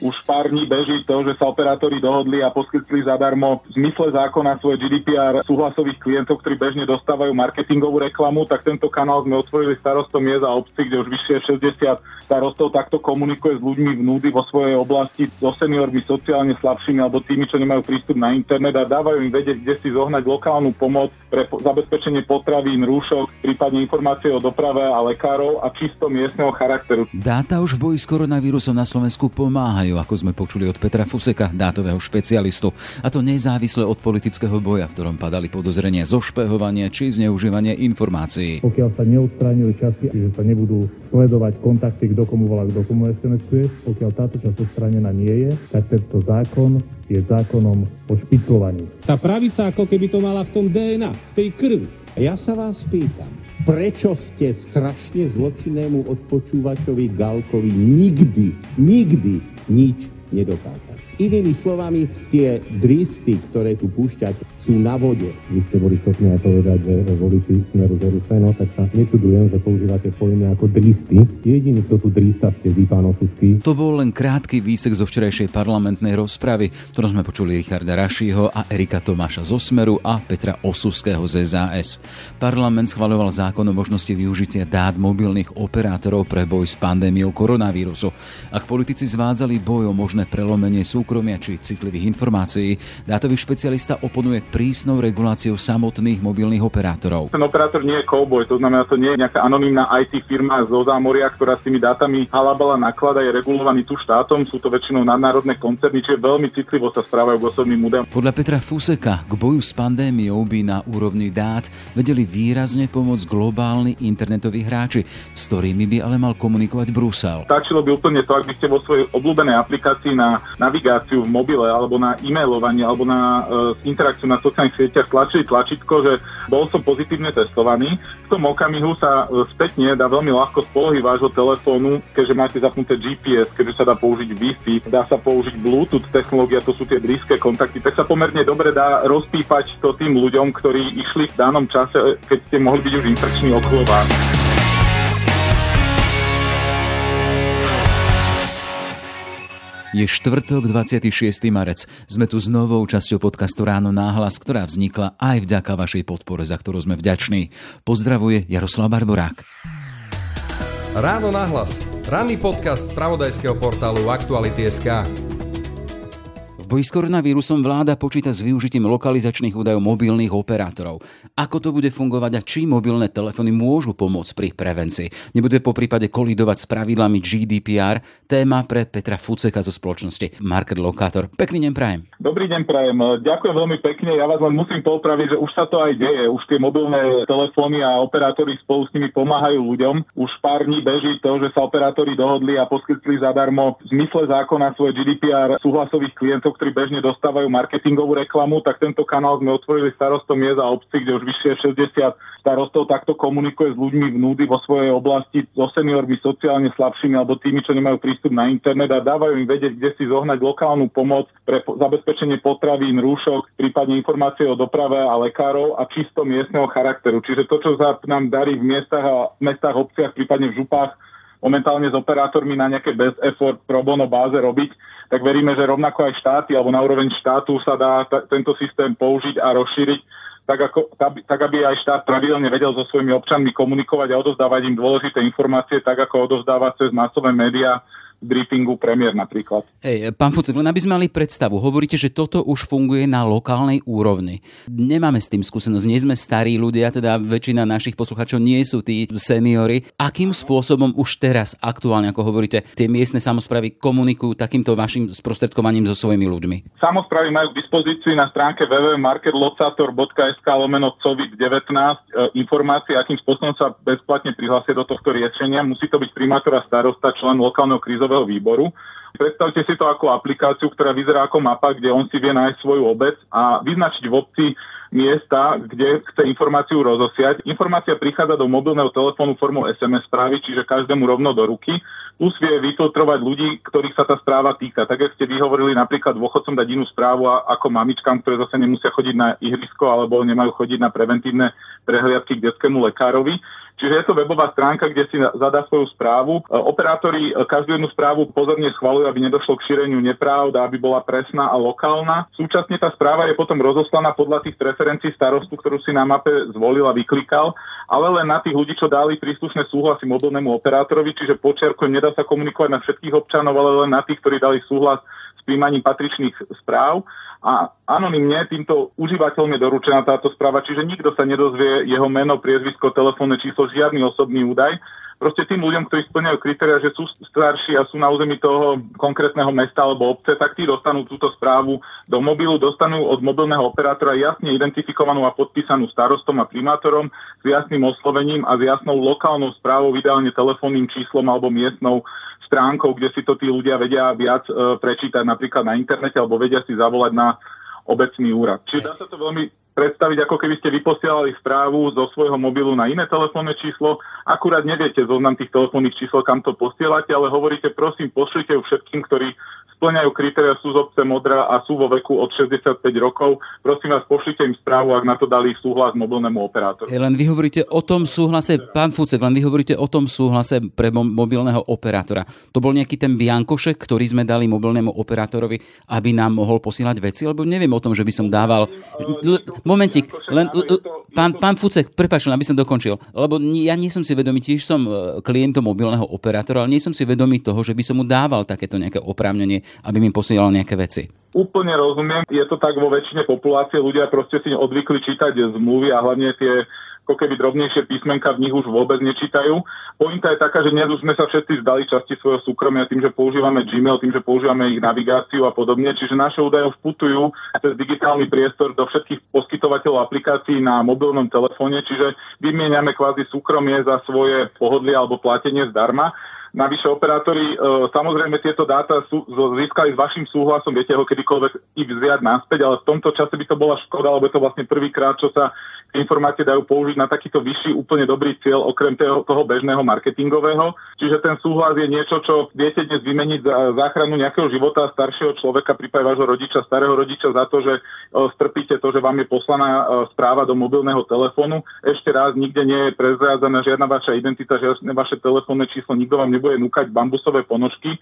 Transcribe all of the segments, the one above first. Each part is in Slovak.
Už pár dní beží to, že sa operátori dohodli a poskytli zadarmo v zmysle zákona svoje GDPR súhlasových klientov, ktorí bežne dostávajú marketingovú reklamu, tak tento kanál sme otvorili starostom miest a obci, kde už vyššie 60 starostov takto komunikuje s ľuďmi v núdy vo svojej oblasti, so seniormi, sociálne slabšími alebo tými, čo nemajú prístup na internet a dávajú im vedieť, kde si zohnať lokálnu pomoc pre zabezpečenie potravín, rúšok, prípadne informácie o doprave a lekárov a čisto miestneho charakteru. Dáta už v boji s koronavírusom na Slovensku pomáhajú, ako sme počuli od Petra Fuseka, dátového špecialistu. A to nezávisle od politického boja, v ktorom padali podozrenia zo špehovania či zneužívania informácií. Pokiaľ sa neodstránujú časy, že sa nebudú sledovať kontakty, kto komu volá, kto komu SMS-kuje, pokiaľ táto časť odstránená nie je, tak tento zákon je zákonom o špiclovaní. Tá pravica ako keby to mala v tom DNA, v tej krvi. Ja sa vás pýtam, prečo ste strašne zločinnému odpočúvačovi Galkovi nikdy, nikdy nič nedokázali. Inými slovami, tie dristy, ktoré tu púšťate, sú na vode. Vy ste boli schopní aj povedať, že voliči Smeru žerú seno, tak sa nečudujem, že používate pojmy ako dristy. Jediný, kto tu drista ste vy, pán Osusky. To bol len krátky výsek zo včerajšej parlamentnej rozpravy, ktorom sme počuli Richarda Rašího a Erika Tomáša zo Smeru a Petra Osuského z SAS. Parlament schvaľoval zákon o možnosti využitia dát mobilných operátorov pre boj s pandémiou koronavírusu. Ak politici zvádzali boj o možné prelomenie sú súkromia či citlivých informácií, dátový špecialista oponuje prísnou reguláciou samotných mobilných operátorov. Ten operátor nie je cowboy, to znamená, to nie je nejaká anonimná IT firma zo zámoria, ktorá s tými dátami halabala naklada, je regulovaný tu štátom, sú to väčšinou nadnárodné koncerny, čiže veľmi citlivo sa správajú k osobným údajom. Podľa Petra Fuseka k boju s pandémiou by na úrovni dát vedeli výrazne pomôcť globálni internetoví hráči, s ktorými by ale mal komunikovať Brusel. Stačilo by úplne to, ak by ste vo svojej obľúbenej aplikácii na navigácii interakciu v mobile alebo na e-mailovanie alebo na uh, interakciu na sociálnych sieťach tlačili tlačítko, že bol som pozitívne testovaný. V tom okamihu sa uh, spätne dá veľmi ľahko z polohy vášho telefónu, keďže máte zapnuté GPS, keďže sa dá použiť Wi-Fi, dá sa použiť Bluetooth technológia, to sú tie blízke kontakty, tak sa pomerne dobre dá rozpípať to tým ľuďom, ktorí išli v danom čase, keď ste mohli byť už infekční okolo vás. Je štvrtok, 26. marec. Sme tu s novou časťou podcastu Ráno náhlas, ktorá vznikla aj vďaka vašej podpore, za ktorú sme vďační. Pozdravuje Jaroslav Barborák. Ráno náhlas. Ranný podcast z pravodajského portálu Aktuality.sk boji s koronavírusom vláda počíta s využitím lokalizačných údajov mobilných operátorov. Ako to bude fungovať a či mobilné telefóny môžu pomôcť pri prevencii? Nebude po prípade kolidovať s pravidlami GDPR? Téma pre Petra Fuceka zo spoločnosti Market Locator. Pekný deň prajem. Dobrý deň prajem. Ďakujem veľmi pekne. Ja vás len musím popraviť, že už sa to aj deje. Už tie mobilné telefóny a operátori spolu s nimi pomáhajú ľuďom. Už pár dní beží to, že sa operátori dohodli a poskytli zadarmo v zmysle zákona svoje GDPR súhlasových klientov, ktorí bežne dostávajú marketingovú reklamu, tak tento kanál sme otvorili starostom miest a obci, kde už vyššie 60 starostov takto komunikuje s ľuďmi v núdy vo svojej oblasti, so seniormi, sociálne slabšími alebo tými, čo nemajú prístup na internet a dávajú im vedieť, kde si zohnať lokálnu pomoc pre zabezpečenie potravín, rúšok, prípadne informácie o doprave a lekárov a čisto miestneho charakteru. Čiže to, čo sa nám darí v miestach a mestách, obciach, prípadne v župách, momentálne s operátormi na nejaké bez effort pro bono báze robiť, tak veríme, že rovnako aj štáty alebo na úroveň štátu sa dá t- tento systém použiť a rozšíriť, tak, ako, tak aby aj štát pravidelne vedel so svojimi občanmi komunikovať a odozdávať im dôležité informácie, tak ako odozdáva cez masové médiá briefingu premiér napríklad. Hej, pán Fucek, len aby sme mali predstavu, hovoríte, že toto už funguje na lokálnej úrovni. Nemáme s tým skúsenosť, nie sme starí ľudia, teda väčšina našich poslucháčov nie sú tí seniory. Akým spôsobom už teraz aktuálne, ako hovoríte, tie miestne samozpravy komunikujú takýmto vašim sprostredkovaním so svojimi ľuďmi? Samozpravy majú k dispozícii na stránke www.marketlocator.sk lomeno COVID-19 e, informácie, akým spôsobom sa bezplatne prihlásiť do tohto riešenia. Musí to byť primátor a starosta, člen lokálneho krízového krízového výboru. Predstavte si to ako aplikáciu, ktorá vyzerá ako mapa, kde on si vie nájsť svoju obec a vyznačiť v obci miesta, kde chce informáciu rozosiať. Informácia prichádza do mobilného telefónu formou SMS správy, čiže každému rovno do ruky. Plus vie vyfiltrovať ľudí, ktorých sa tá správa týka. Tak, ako ste vyhovorili napríklad dôchodcom dať inú správu ako mamičkám, ktoré zase nemusia chodiť na ihrisko alebo nemajú chodiť na preventívne prehliadky k detskému lekárovi. Čiže je to webová stránka, kde si zadá svoju správu. Operátori každú jednu správu pozorne schvalujú, aby nedošlo k šíreniu nepravd, aby bola presná a lokálna. Súčasne tá správa je potom rozoslaná podľa tých preferencií starostu, ktorú si na mape zvolil a vyklikal, ale len na tých ľudí, čo dali príslušné súhlasy mobilnému operátorovi, čiže počiarkujem, nedá sa komunikovať na všetkých občanov, ale len na tých, ktorí dali súhlas s príjmaním patričných správ a anonymne týmto užívateľom je doručená táto správa, čiže nikto sa nedozvie jeho meno, priezvisko, telefónne číslo, žiadny osobný údaj. Proste tým ľuďom, ktorí splňajú kritéria, že sú starší a sú na území toho konkrétneho mesta alebo obce, tak tí dostanú túto správu do mobilu, dostanú od mobilného operátora jasne identifikovanú a podpísanú starostom a primátorom s jasným oslovením a s jasnou lokálnou správou, ideálne telefónnym číslom alebo miestnou stránkou, kde si to tí ľudia vedia viac e, prečítať napríklad na internete alebo vedia si zavolať na obecný úrad. Čiže dá sa to veľmi predstaviť, ako keby ste vyposielali správu zo svojho mobilu na iné telefónne číslo. Akurát neviete zoznam tých telefónnych čísel, kam to posielate, ale hovoríte, prosím, pošlite ju všetkým, ktorí splňajú kritéria, sú z obce modrá a sú vo veku od 65 rokov. Prosím vás, pošlite im správu, ak na to dali súhlas mobilnému operátorovi. Len vy hovoríte o tom súhlase, pán Fucek, len vy hovoríte o tom súhlase pre mobilného operátora. To bol nejaký ten biankošek, ktorý sme dali mobilnému operátorovi, aby nám mohol posielať veci, lebo neviem o tom, že by som dával... Momentík, len, pán, pán Fucek, prepáč, aby som dokončil, lebo ja nie som si vedomý, tiež som e, klientom mobilného operátora, ale nie som si vedomý toho, že by som mu dával takéto nejaké oprávnenie aby mi posielal nejaké veci. Úplne rozumiem, je to tak vo väčšine populácie, ľudia proste si odvykli čítať zmluvy a hlavne tie ako keby drobnejšie písmenka v nich už vôbec nečítajú. Pointa je taká, že dnes už sme sa všetci zdali časti svojho súkromia tým, že používame Gmail, tým, že používame ich navigáciu a podobne. Čiže naše údaje vputujú cez digitálny priestor do všetkých poskytovateľov aplikácií na mobilnom telefóne, čiže vymieňame kvázi súkromie za svoje pohodlie alebo platenie zdarma. Navyše operátori e, samozrejme tieto dáta sú, získali s vašim súhlasom, viete ho kedykoľvek i vziať naspäť, ale v tomto čase by to bola škoda, lebo je to vlastne prvýkrát, čo sa informácie dajú použiť na takýto vyšší úplne dobrý cieľ okrem toho, toho bežného marketingového. Čiže ten súhlas je niečo, čo viete dnes vymeniť za záchranu nejakého života staršieho človeka, prípade vášho rodiča, starého rodiča za to, že e, strpíte to, že vám je poslaná e, správa do mobilného telefónu. Ešte raz, nikde nie je prezrádzaná žiadna vaša identita, žiadne vaše telefónne číslo, nikto vám nebude núkať bambusové ponožky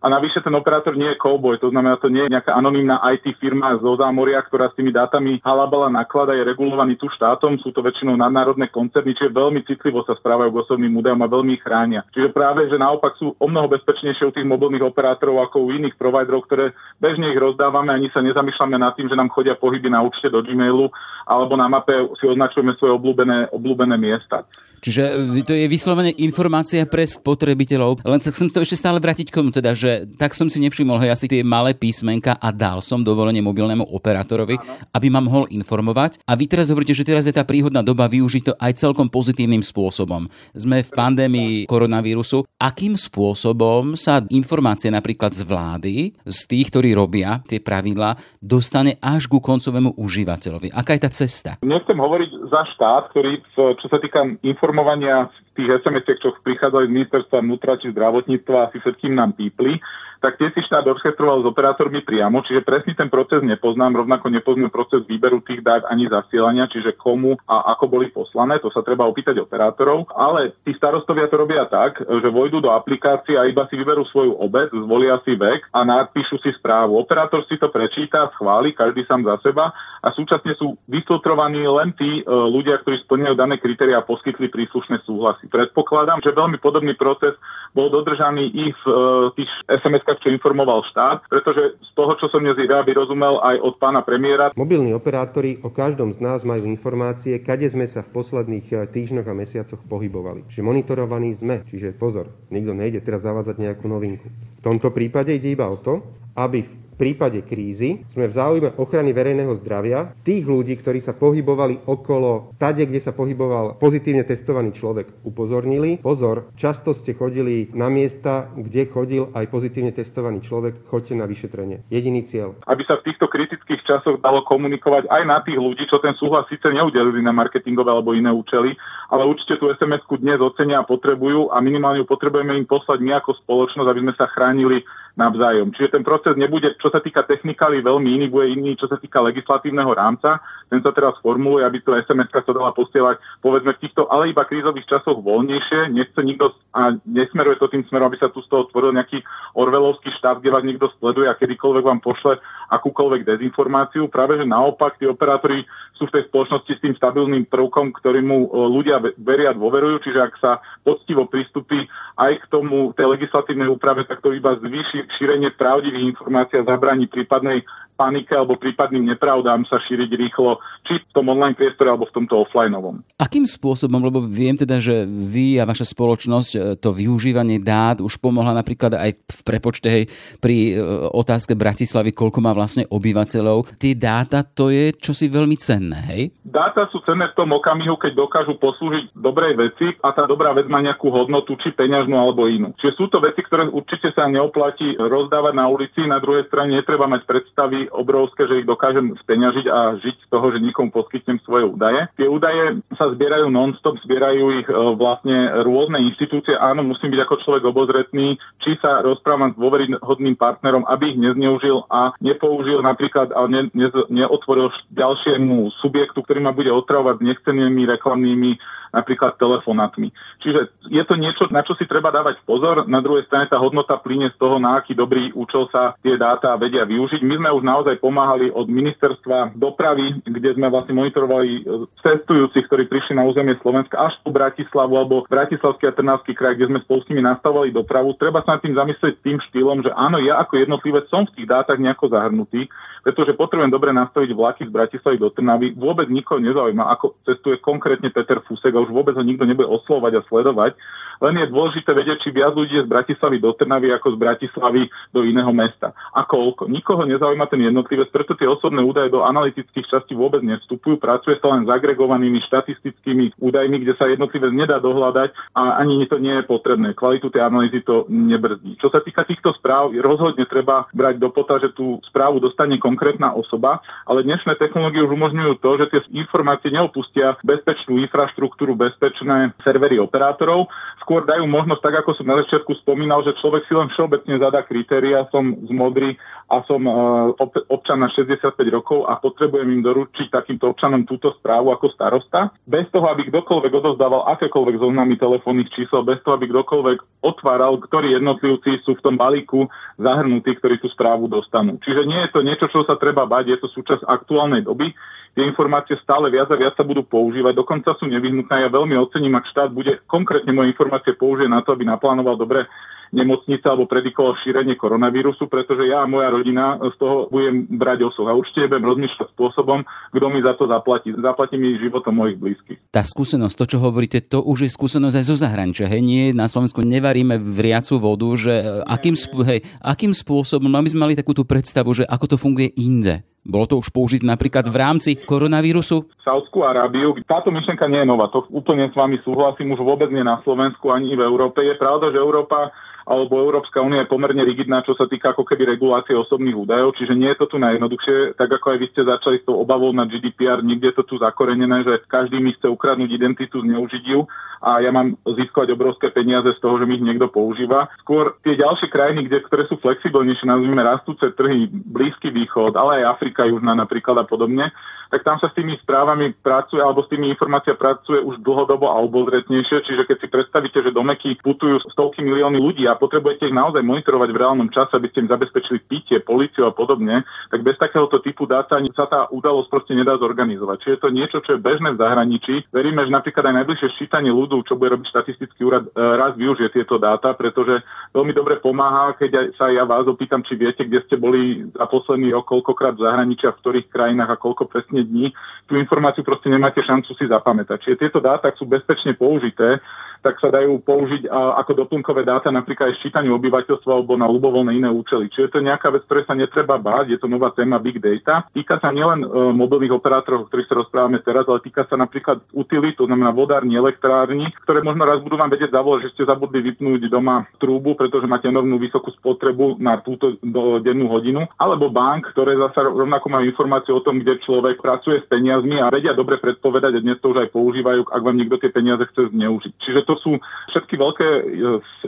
a navyše ten operátor nie je cowboy, to znamená, to nie je nejaká anonimná IT firma zo zámoria, ktorá s tými dátami halabala naklada, je regulovaný tu štátom, sú to väčšinou nadnárodné koncerny, čiže veľmi citlivo sa správajú k osobným údajom a veľmi ich chránia. Čiže práve, že naopak sú o mnoho bezpečnejšie u tých mobilných operátorov ako u iných providerov, ktoré bežne ich rozdávame, ani sa nezamýšľame nad tým, že nám chodia pohyby na účte do Gmailu alebo na mape si označujeme svoje obľúbené, obľúbené miesta. Čiže to je vyslovene informácia pre spotrebiteľov. Len sa chcem to ešte stále vrátiť k tomu, teda, že tak som si nevšimol, hej, asi tie malé písmenka a dal som dovolenie mobilnému operátorovi, Áno. aby ma mohol informovať. A vy teraz hovoríte, že teraz je tá príhodná doba využiť to aj celkom pozitívnym spôsobom. Sme v pandémii koronavírusu. Akým spôsobom sa informácie napríklad z vlády, z tých, ktorí robia tie pravidlá, dostane až ku koncovému užívateľovi? Aká je tá cesta? Nechcem hovoriť za štát, ktorý, čo sa týka informovania tých sms čo prichádzali z ministerstva vnútra či zdravotníctva, asi všetkým nám pípli tak tie si štát orchestroval s operátormi priamo, čiže presný ten proces nepoznám, rovnako nepoznám proces výberu tých dát ani zasielania, čiže komu a ako boli poslané, to sa treba opýtať operátorov, ale tí starostovia to robia tak, že vojdu do aplikácie a iba si vyberú svoju obec, zvolia si vek a napíšu si správu. Operátor si to prečíta, schváli, každý sám za seba a súčasne sú vyfiltrovaní len tí e, ľudia, ktorí splňajú dané kritéria a poskytli príslušné súhlasy. Predpokladám, že veľmi podobný proces bol dodržaný i v e, tých sms čo informoval štát, pretože z toho, čo som dnes ja vyrozumel aj od pána premiéra. Mobilní operátori o každom z nás majú informácie, kade sme sa v posledných e, týždňoch a mesiacoch pohybovali. Že monitorovaní sme, čiže pozor, nikto nejde teraz zavádzať nejakú novinku. V tomto prípade ide iba o to, aby v prípade krízy sme v záujme ochrany verejného zdravia tých ľudí, ktorí sa pohybovali okolo tade, kde sa pohyboval pozitívne testovaný človek, upozornili. Pozor, často ste chodili na miesta, kde chodil aj pozitívne testovaný človek, choďte na vyšetrenie. Jediný cieľ. Aby sa v týchto kritických časoch dalo komunikovať aj na tých ľudí, čo ten súhlas síce neudelili na marketingové alebo iné účely, ale určite tú SMS-ku dnes ocenia a potrebujú a minimálne ju potrebujeme im poslať my ako spoločnosť, aby sme sa chránili navzájom. Čiže ten proces nebude, čo sa týka technikály, veľmi iný, bude iný, čo sa týka legislatívneho rámca. Ten sa teraz formuluje, aby to SMS sa dala posielať, povedzme v týchto, ale iba krízových časoch voľnejšie. Nechce nikto a nesmeruje to tým smerom, aby sa tu z toho tvoril nejaký orvelovský štát, kde vás niekto sleduje a kedykoľvek vám pošle akúkoľvek dezinformáciu. Práve, že naopak tí operátori sú v tej spoločnosti s tým stabilným prvkom, ktorý mu e, ľudia veria dôverujú, čiže ak sa poctivo pristupí aj k tomu tej legislatívnej úprave, tak to iba zvýši šírenie pravdivých informácií a zabráni prípadnej panike alebo prípadným nepravdám sa šíriť rýchlo, či v tom online priestore alebo v tomto offlineovom. Akým spôsobom, lebo viem teda, že vy a vaša spoločnosť e, to využívanie dát už pomohla napríklad aj v prepočte hej, pri e, otázke Bratislavy, koľko má vlastne obyvateľov. Tie dáta to je čosi veľmi cenné, hej? Dáta sú cenné v tom okamihu, keď dokážu poslúžiť dobrej veci a tá dobrá vec má nejakú hodnotu, či peňažnú alebo inú. Čiže sú to veci, ktoré určite sa neoplatí rozdávať na ulici, na druhej strane netreba mať predstavy obrovské, že ich dokážem speňažiť a žiť z toho, že nikomu poskytnem svoje údaje. Tie údaje sa zbierajú non-stop, zbierajú ich e, vlastne rôzne inštitúcie. Áno, musím byť ako človek obozretný, či sa rozprávam s dôveryhodným partnerom, aby ich nezneužil a nepoužil napríklad a ne, ne, neotvoril ďalšiemu subjektu, ktorý ma bude otravovať nechcenými reklamnými napríklad telefonátmi. Čiže je to niečo, na čo si treba dávať pozor. Na druhej strane tá hodnota plyne z toho, na aký dobrý účel sa tie dáta vedia využiť. My sme už naozaj pomáhali od ministerstva dopravy, kde sme vlastne monitorovali e, cestujúcich, ktorí prišli na územie Slovenska až po Bratislavu alebo Bratislavský a Trnavský kraj, kde sme spolu s nimi nastavovali dopravu. Treba sa nad tým zamyslieť tým štýlom, že áno, ja ako jednotlivec som v tých dátach nejako zahrnutý, pretože potrebujem dobre nastaviť vlaky z Bratislavy do Trnavy. Vôbec nikoho nezaujíma, ako cestuje konkrétne Peter Fusek a už vôbec ho nikto nebude oslovať a sledovať. Len je dôležité vedieť, či viac ľudí je z Bratislavy do Trnavy ako z Bratislavy do iného mesta. A koľko. Nikoho nezaujíma ten jednotlivec, preto tie osobné údaje do analytických častí vôbec nevstupujú. Pracuje sa len s agregovanými štatistickými údajmi, kde sa jednotlivec nedá dohľadať a ani to nie je potrebné. Kvalitu tej analýzy to nebrzdí. Čo sa týka týchto správ, rozhodne treba brať do pota, že tú správu dostane konkrétna osoba, ale dnešné technológie už umožňujú to, že tie informácie neopustia bezpečnú infraštruktúru, bezpečné servery operátorov, skôr dajú možnosť, tak ako som na začiatku spomínal, že človek si len všeobecne zadá kritéria, som z modrý a som uh, občan na 65 rokov a potrebujem im doručiť takýmto občanom túto správu ako starosta, bez toho, aby kdokoľvek odozdával akékoľvek zoznamy telefónnych čísel, bez toho, aby kdokoľvek otváral, ktorí jednotlivci sú v tom balíku zahrnutí, ktorí tú správu dostanú. Čiže nie je to niečo, čo sa treba bať, je to súčasť aktuálnej doby tie informácie stále viac a viac sa budú používať, dokonca sú nevyhnutné. Ja veľmi ocením, ak štát bude konkrétne moje informácie použiť na to, aby naplánoval dobre nemocnice alebo predikoval šírenie koronavírusu, pretože ja a moja rodina z toho budem brať osoch a určite budem rozmýšľať spôsobom, kto mi za to zaplatí. Zaplatí mi životom mojich blízkych. Tá skúsenosť, to, čo hovoríte, to už je skúsenosť aj zo zahraničia. Hej, nie na Slovensku nevaríme vriacu vodu, že akým, hej, akým spôsobom, aby sme mali takú tú predstavu, že ako to funguje inde. Bolo to už použiť napríklad v rámci koronavírusu? Saudskú Arábiu. Táto myšlenka nie je nová. To úplne s vami súhlasím. Už vôbec nie na Slovensku ani v Európe. Je pravda, že Európa alebo Európska únia je pomerne rigidná, čo sa týka ako keby regulácie osobných údajov, čiže nie je to tu najjednoduchšie, tak ako aj vy ste začali s tou obavou na GDPR, niekde je to tu zakorenené, že každý mi chce ukradnúť identitu, zneužiť ju a ja mám získať obrovské peniaze z toho, že mi ich niekto používa. Skôr tie ďalšie krajiny, kde, ktoré sú flexibilnejšie, nazvime rastúce trhy, Blízky východ, ale aj Afrika južná napríklad a podobne, tak tam sa s tými správami pracuje alebo s tými informáciami pracuje už dlhodobo a obozretnejšie. Čiže keď si predstavíte, že do Meky putujú stovky milióny ľudí a potrebujete ich naozaj monitorovať v reálnom čase, aby ste im zabezpečili pitie, policiu a podobne, tak bez takéhoto typu dáta sa tá udalosť proste nedá zorganizovať. Čiže je to niečo, čo je bežné v zahraničí. Veríme, že napríklad aj najbližšie ščítanie ľudú, čo bude robiť štatistický úrad, e, raz využije tieto dáta, pretože veľmi dobre pomáha, keď sa ja vás opýtam, či viete, kde ste boli za posledný rok, koľkokrát v zahraničí a v ktorých krajinách a koľko presne dní, tú informáciu proste nemáte šancu si zapamätať. Čiže tieto dáta sú bezpečne použité, tak sa dajú použiť ako doplnkové dáta napríklad aj ščítaniu obyvateľstva alebo na ľubovoľné iné účely. Čiže to je nejaká vec, ktoré sa netreba báť, je to nová téma Big Data. Týka sa nielen e, mobilných operátorov, o ktorých sa rozprávame teraz, ale týka sa napríklad utilít, to znamená vodárni, elektrárni, ktoré možno raz budú vám vedieť zavolať, že ste zabudli vypnúť doma trúbu, pretože máte enormnú vysokú spotrebu na túto dennú hodinu, alebo bank, ktoré zase rovnako majú informáciu o tom, kde človek pracuje s peniazmi a vedia dobre predpovedať a dnes to už aj používajú, ak vám niekto tie peniaze chce zneužiť. Čiže to sú všetky veľké e,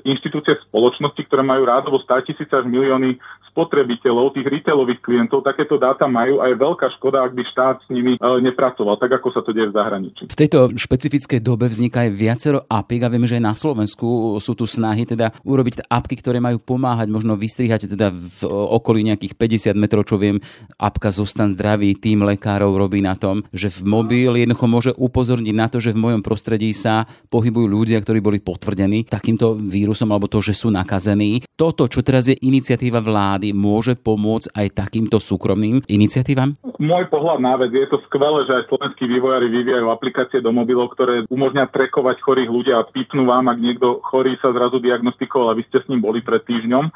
inštitúcie spoločnosti, ktoré majú rádovo 100 tisíc až milióny spotrebiteľov, tých retailových klientov, takéto dáta majú a je veľká škoda, ak by štát s nimi e, nepracoval, tak ako sa to deje v zahraničí. V tejto špecifickej dobe vzniká aj viacero apik a vieme, že aj na Slovensku sú tu snahy teda urobiť apky, ktoré majú pomáhať, možno vystrihať teda v okolí nejakých 50 metrov, čo viem, apka Zostan zdravý, tým lekárov robí na tom, že v mobil jednoducho môže upozorniť na to, že v mojom prostredí sa pohybujú ľudia, ktorí boli potvrdení takýmto vírusom alebo to, že sú nakazení. Toto, čo teraz je iniciatíva vlády, môže pomôcť aj takýmto súkromným iniciatívam? Môj pohľad na vec je to skvelé, že aj slovenskí vývojári vyvíjajú aplikácie do mobilov, ktoré umožňujú trekovať chorých ľudia a pípnú vám, ak niekto chorý sa zrazu diagnostikoval a vy ste s ním boli pred týždňom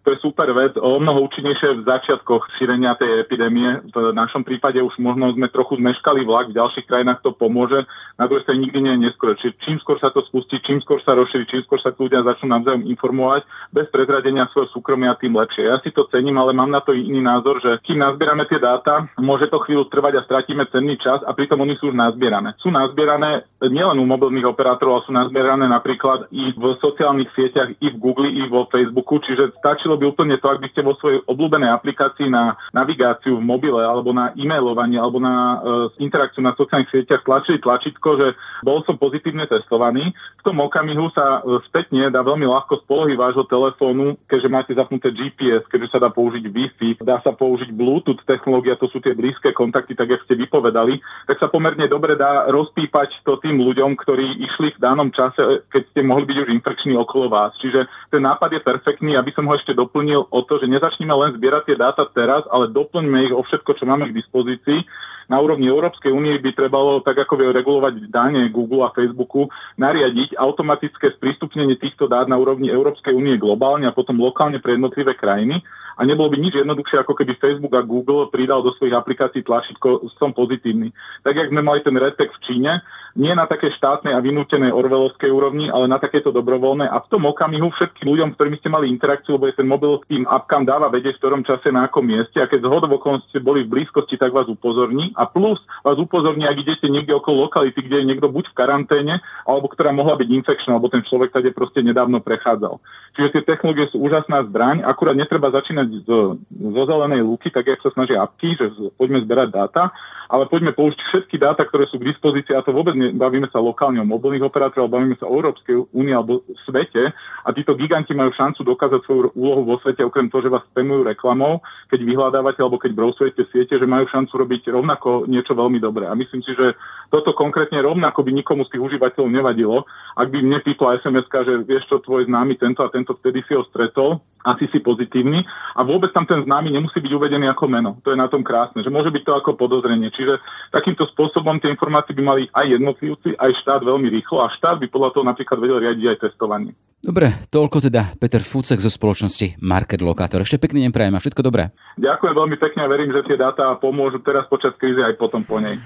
to je super vec, o mnoho účinnejšie v začiatkoch šírenia tej epidémie. V našom prípade už možno sme trochu zmeškali vlak, v ďalších krajinách to pomôže, na druhej strane nikdy nie je neskôr. Čiže čím skôr sa to spustí, čím skôr sa rozšíri, čím skôr sa ľudia začnú navzájom informovať, bez prezradenia svojho súkromia, tým lepšie. Ja si to cením, ale mám na to iný názor, že kým nazbierame tie dáta, môže to chvíľu trvať a stratíme cenný čas a pritom oni sú už nazbierané. Sú nazbierané nielen u mobilných operátorov, ale sú nazbierané napríklad i v sociálnych sieťach, i v Google, i vo Facebooku, čiže stačí stačilo by úplne to, ak by ste vo svojej obľúbenej aplikácii na navigáciu v mobile alebo na e-mailovanie alebo na uh, interakciu na sociálnych sieťach tlačili tlačítko, že bol som pozitívne testovaný. V tom okamihu sa uh, spätne dá veľmi ľahko z polohy vášho telefónu, keďže máte zapnuté GPS, keďže sa dá použiť Wi-Fi, dá sa použiť Bluetooth technológia, to sú tie blízke kontakty, tak ako ste vypovedali, tak sa pomerne dobre dá rozpípať to tým ľuďom, ktorí išli v danom čase, keď ste mohli byť už infekční okolo vás. Čiže ten nápad je perfektný, aby som ho ešte doplnil o to, že nezačneme len zbierať tie dáta teraz, ale doplňme ich o všetko, čo máme k dispozícii na úrovni Európskej únie by trebalo, tak ako vie regulovať dane Google a Facebooku, nariadiť automatické sprístupnenie týchto dát na úrovni Európskej únie globálne a potom lokálne pre jednotlivé krajiny. A nebolo by nič jednoduchšie, ako keby Facebook a Google pridal do svojich aplikácií tlačítko som pozitívny. Tak, jak sme mali ten RedTech v Číne, nie na také štátnej a vynútenej orvelovskej úrovni, ale na takéto dobrovoľné. A v tom okamihu všetkým ľuďom, s ktorými ste mali interakciu, lebo je ten mobil tým apkám dáva vedieť, v ktorom čase na akom mieste a keď zhodov ste boli v blízkosti, tak vás upozorní a plus vás upozorní, ak idete niekde okolo lokality, kde je niekto buď v karanténe, alebo ktorá mohla byť infekčná, alebo ten človek tady proste nedávno prechádzal. Čiže tie technológie sú úžasná zbraň, akurát netreba začínať zo, zo zelenej lúky, tak jak sa snažia apky, že poďme zberať dáta, ale poďme použiť všetky dáta, ktoré sú k dispozícii, a to vôbec nebavíme sa lokálne o mobilných operátorov, bavíme sa o Európskej únii alebo svete a títo giganti majú šancu dokázať svoju úlohu vo svete, okrem toho, že vás spamujú reklamou, keď vyhľadávate alebo keď browsujete siete, že majú šancu robiť rovnako niečo veľmi dobré. A myslím si, že toto konkrétne rovnako by nikomu z tých užívateľov nevadilo, ak by mne pípla sms že vieš čo, tvoj známy tento a tento vtedy si ho stretol, asi si pozitívny a vôbec tam ten známy nemusí byť uvedený ako meno. To je na tom krásne, že môže byť to ako podozrenie. Čiže takýmto spôsobom tie informácie by mali aj jednotlivci, aj štát veľmi rýchlo a štát by podľa toho napríklad vedel riadiť aj testovanie. Dobre, toľko teda Peter Fúcek zo spoločnosti Market Locator. Ešte pekný deň prajem a všetko dobré. Ďakujem veľmi pekne a verím, že tie dáta pomôžu teraz počas krízy aj potom po nej.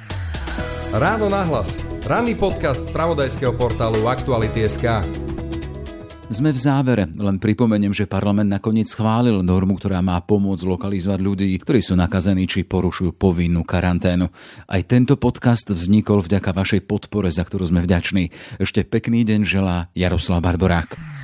Ráno nahlas. Ranný podcast z pravodajského portálu Aktuality.sk. Sme v závere, len pripomeniem, že parlament nakoniec schválil normu, ktorá má pomôcť lokalizovať ľudí, ktorí sú nakazení či porušujú povinnú karanténu. Aj tento podcast vznikol vďaka vašej podpore, za ktorú sme vďační. Ešte pekný deň želá Jaroslav Barborák.